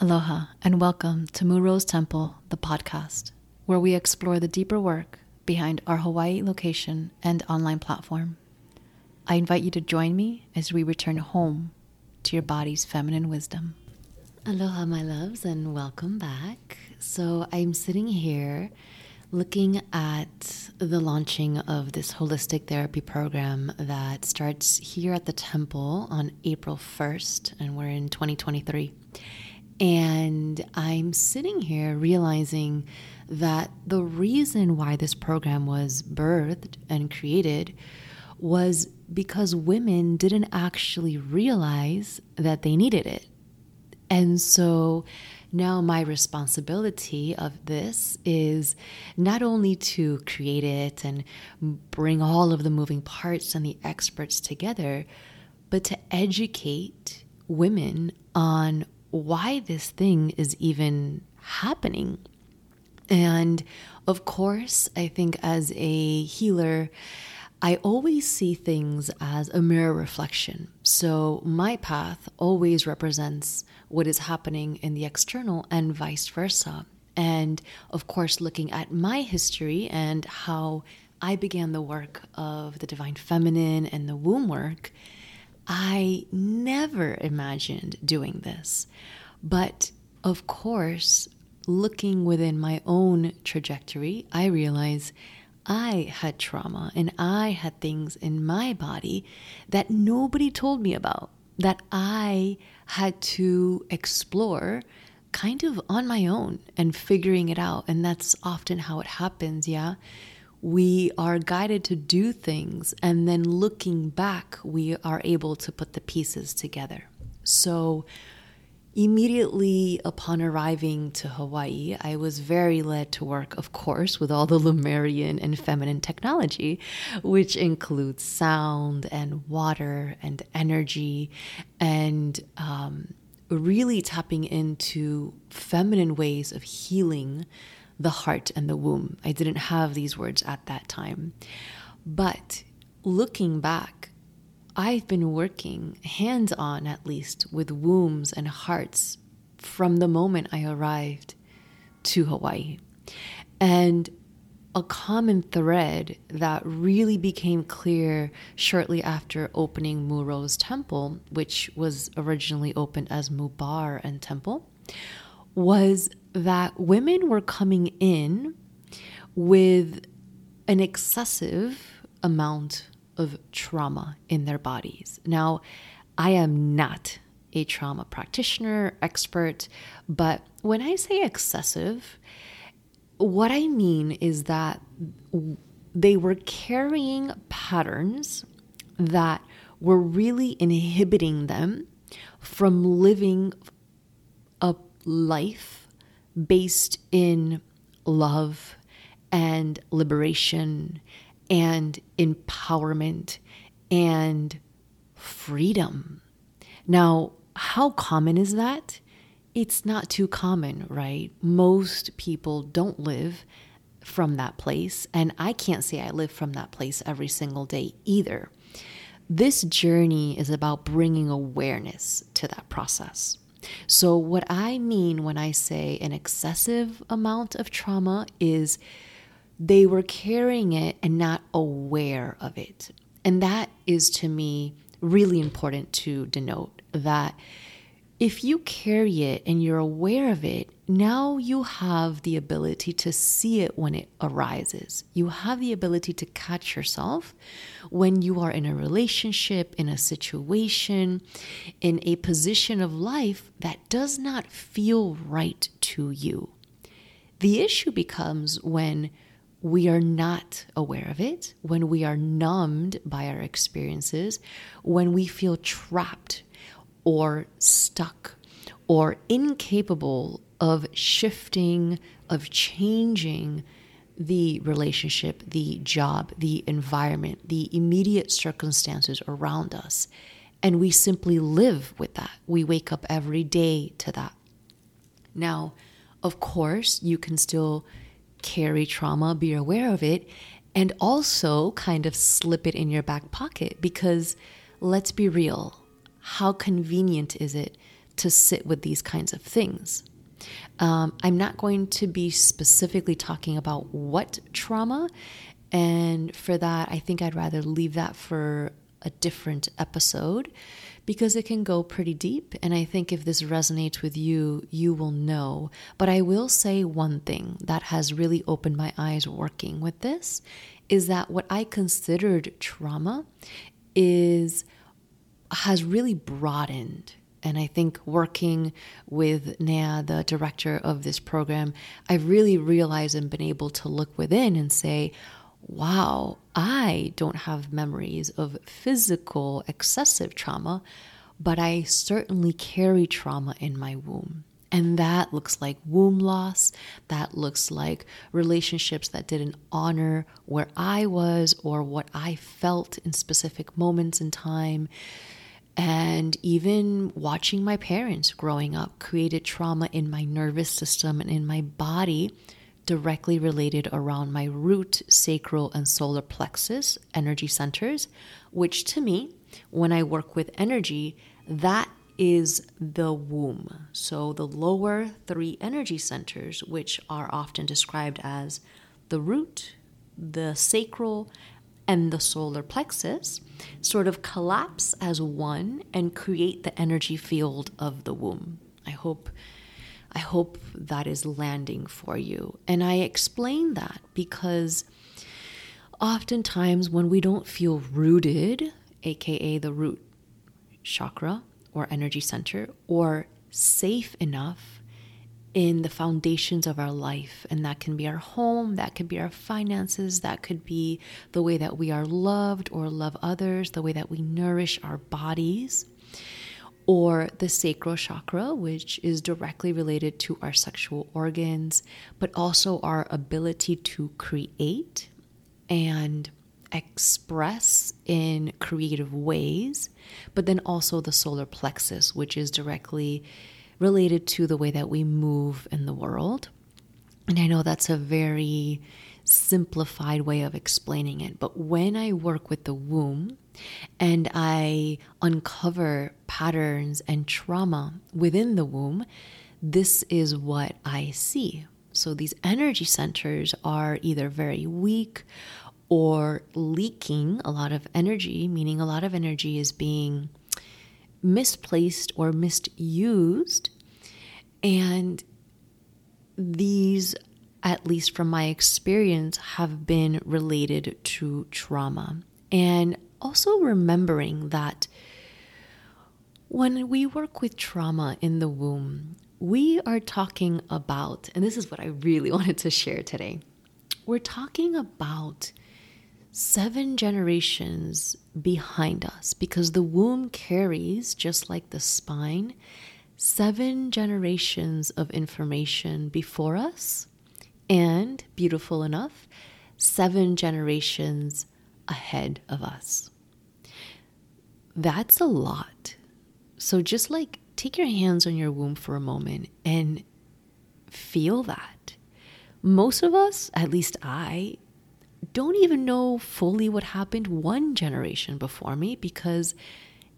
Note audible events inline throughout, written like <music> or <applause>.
Aloha, and welcome to Mu Rose Temple, the podcast, where we explore the deeper work behind our Hawaii location and online platform. I invite you to join me as we return home to your body's feminine wisdom. Aloha, my loves, and welcome back. So, I'm sitting here looking at the launching of this holistic therapy program that starts here at the temple on April 1st, and we're in 2023. And I'm sitting here realizing that the reason why this program was birthed and created was because women didn't actually realize that they needed it. And so now my responsibility of this is not only to create it and bring all of the moving parts and the experts together, but to educate women on why this thing is even happening. And of course, I think as a healer, I always see things as a mirror reflection. So my path always represents what is happening in the external and vice versa. And of course, looking at my history and how I began the work of the divine feminine and the womb work, I never imagined doing this. But of course, looking within my own trajectory, I realize I had trauma and I had things in my body that nobody told me about, that I had to explore kind of on my own and figuring it out. And that's often how it happens, yeah? We are guided to do things, and then looking back, we are able to put the pieces together. So, immediately upon arriving to Hawaii, I was very led to work, of course, with all the Lemurian and feminine technology, which includes sound and water and energy and um, really tapping into feminine ways of healing the heart and the womb. I didn't have these words at that time. But looking back, I've been working hands on, at least, with wombs and hearts from the moment I arrived to Hawaii. And a common thread that really became clear shortly after opening Mu Rose Temple, which was originally opened as Mubar and Temple, was that women were coming in with an excessive amount of trauma in their bodies. Now, I am not a trauma practitioner, expert, but when I say excessive, what I mean is that they were carrying patterns that were really inhibiting them from living life based in love and liberation and empowerment and freedom. Now, how common is that? It's not too common, right? Most people don't live from that place, and I can't say I live from that place every single day either. This journey is about bringing awareness to that process. So, what I mean when I say an excessive amount of trauma is they were carrying it and not aware of it. And that is to me really important to denote that if you carry it and you're aware of it, now you have the ability to see it when it arises. You have the ability to catch yourself when you are in a relationship, in a situation, in a position of life that does not feel right to you. The issue becomes when we are not aware of it, when we are numbed by our experiences, when we feel trapped or stuck or incapable of shifting, of changing the relationship, the job, the environment, the immediate circumstances around us. And we simply live with that. We wake up every day to that. Now, of course, you can still carry trauma, be aware of it, and also kind of slip it in your back pocket because let's be real. How convenient is it to sit with these kinds of things. Um, I'm not going to be specifically talking about what trauma, and for that, I think I'd rather leave that for a different episode because it can go pretty deep. And I think if this resonates with you, you will know. But I will say one thing that has really opened my eyes working with this is that what I considered trauma is has really broadened. And I think working with Nea, the director of this program, I've really realized and been able to look within and say, wow, I don't have memories of physical excessive trauma, but I certainly carry trauma in my womb. And that looks like womb loss. That looks like relationships that didn't honor where I was or what I felt in specific moments in time. And even watching my parents growing up created trauma in my nervous system and in my body directly related around my root, sacral, and solar plexus energy centers, which to me, when I work with energy, that is the womb. So the lower three energy centers, which are often described as the root, the sacral, and the solar plexus, sort of collapse as one and create the energy field of the womb. I hope I hope that is landing for you. And I explain that because oftentimes when we don't feel rooted, aka the root chakra or energy center, or safe enough in the foundations of our life. And that can be our home, that could be our finances, that could be the way that we are loved or love others, the way that we nourish our bodies or the sacral chakra, which is directly related to our sexual organs, but also our ability to create and express in creative ways, but then also the solar plexus, which is directly related to the way that we move in the world. And I know that's a very simplified way of explaining it, but when I work with the womb, and I uncover patterns and trauma within the womb, this is what I see. So these energy centers are either very weak or leaking a lot of energy, meaning a lot of energy is being misplaced or misused. And these, at least from my experience, have been related to trauma. And also remembering that when we work with trauma in the womb, we are talking about, and this is what I really <laughs> wanted to share today. We're talking about seven generations behind us because the womb carries, just like the spine, seven generations of information before us, and beautiful enough, seven generations ahead of us. That's a lot. So just like take your hands on your womb for a moment and feel that. Most of us, at least I, don't even know fully what happened one generation before me because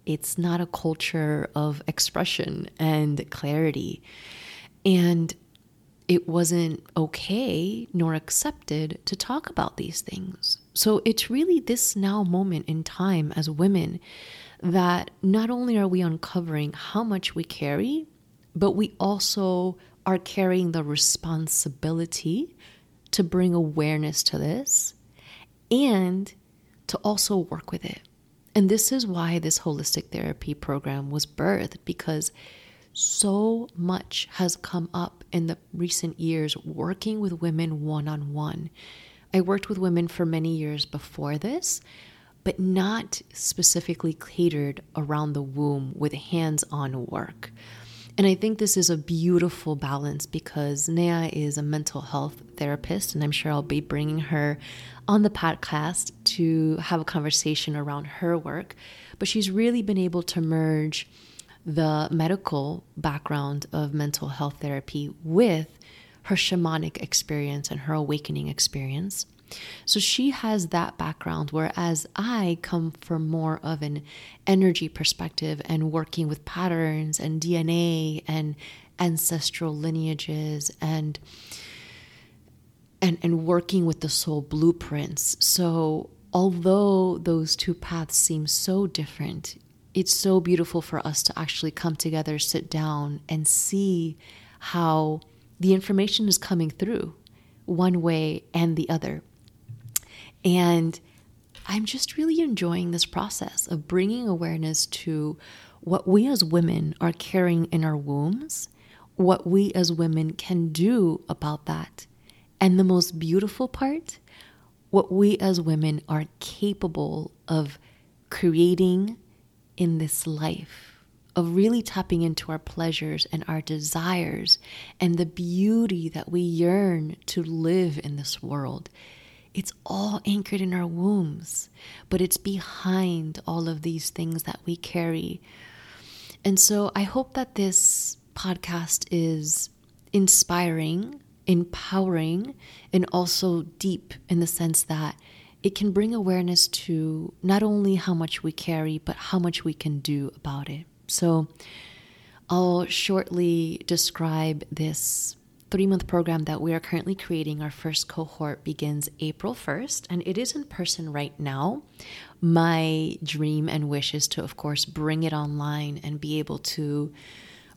it's not a culture of expression and clarity. And it wasn't okay nor accepted to talk about these things. So it's really this now moment in time as women that not only are we uncovering how much we carry, but we also are carrying the responsibility to bring awareness to this and to also work with it. And this is why this holistic therapy program was birthed because so much has come up in the recent years working with women one on one. I worked with women for many years before this, but not specifically catered around the womb with hands on work. And I think this is a beautiful balance because Nea is a mental health therapist, and I'm sure I'll be bringing her on the podcast to have a conversation around her work. But she's really been able to merge the medical background of mental health therapy with her shamanic experience and her awakening experience. So she has that background, whereas I come from more of an energy perspective and working with patterns and DNA and ancestral lineages and and and working with the soul blueprints. So although those two paths seem so different, it's so beautiful for us to actually come together, sit down, and see how the information is coming through one way and the other. And I'm just really enjoying this process of bringing awareness to what we as women are carrying in our wombs, what we as women can do about that. And the most beautiful part, what we as women are capable of creating in this life of really tapping into our pleasures and our desires and the beauty that we yearn to live in this world. It's all anchored in our wombs, but it's behind all of these things that we carry. And so I hope that this podcast is inspiring, empowering, and also deep in the sense that it can bring awareness to not only how much we carry, but how much we can do about it. So I'll shortly describe this three month program that we are currently creating. Our first cohort begins April 1st, and it is in person right now. My dream and wish is to, of course, bring it online and be able to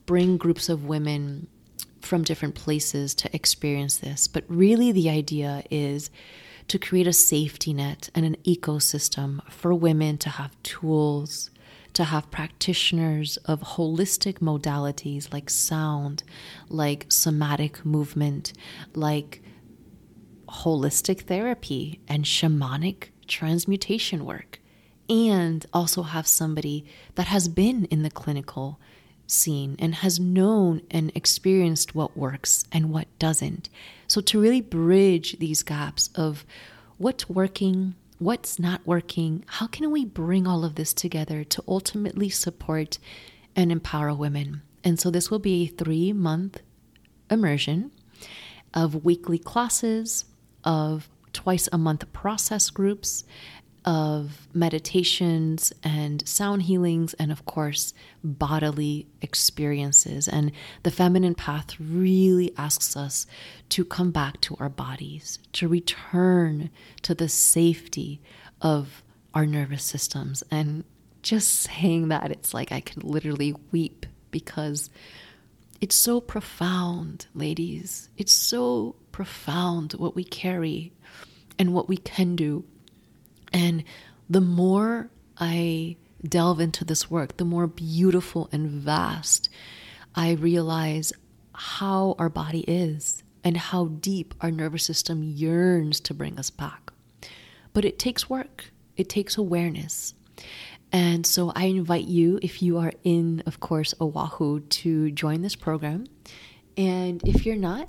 bring groups of women from different places to experience this. But really, the idea is to create a safety net and an ecosystem for women to have tools to have practitioners of holistic modalities like sound, like somatic movement, like holistic therapy and shamanic transmutation work, and also have somebody that has been in the clinical scene and has known and experienced what works and what doesn't. So, to really bridge these gaps of what's working, what's not working, how can we bring all of this together to ultimately support and empower women? And so this will be a three month immersion of weekly classes, of twice a month process groups, of meditations and sound healings, and of course, bodily experiences. And the feminine path really asks us to come back to our bodies, to return to the safety of our nervous systems. And just saying that, it's like I could literally weep because it's so profound, ladies. It's so profound what we carry and what we can do and the more I delve into this work, the more beautiful and vast I realize how our body is and how deep our nervous system yearns to bring us back. But it takes work, it takes awareness. And so I invite you, if you are in, of course, Oahu, to join this program. And if you're not,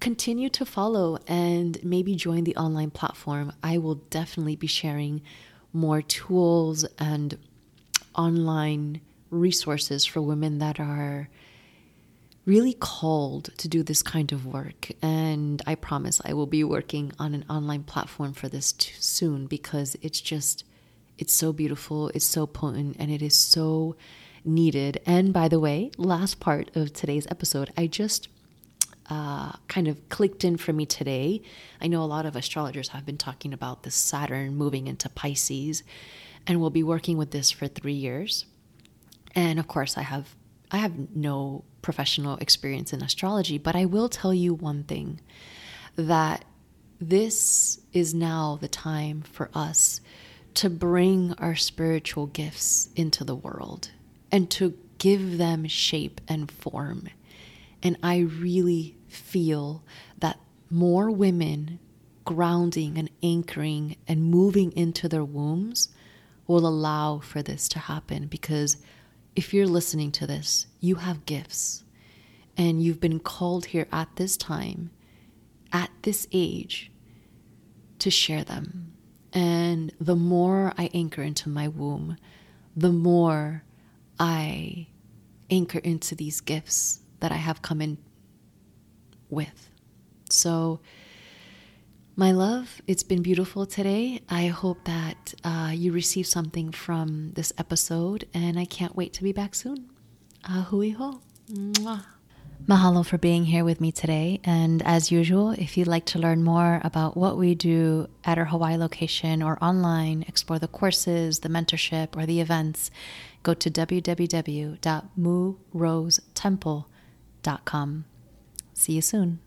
continue to follow and maybe join the online platform. I will definitely be sharing more tools and online resources for women that are really called to do this kind of work. And I promise I will be working on an online platform for this soon because it's just, it's so beautiful, it's so potent, and it is so needed. And by the way, last part of today's episode, I just uh, kind of clicked in for me today. I know a lot of astrologers have been talking about the Saturn moving into Pisces, and we'll be working with this for three years. And of course, I have I have no professional experience in astrology, but I will tell you one thing that this is now the time for us to bring our spiritual gifts into the world and to give them shape and form. And I really feel that more women grounding and anchoring and moving into their wombs will allow for this to happen. Because if you're listening to this, you have gifts. And you've been called here at this time, at this age, to share them. And the more I anchor into my womb, the more I anchor into these gifts that I have come in with. So My love, it's been beautiful today. I hope that uh, you received something from this episode, and I can't wait to be back soon. Ahui ho. Mwah. Mahalo for being here with me today. And as usual, if you'd like to learn more about what we do at our Hawaii location or online, explore the courses, the mentorship, or the events, go to www.murosetemple.com. See you soon.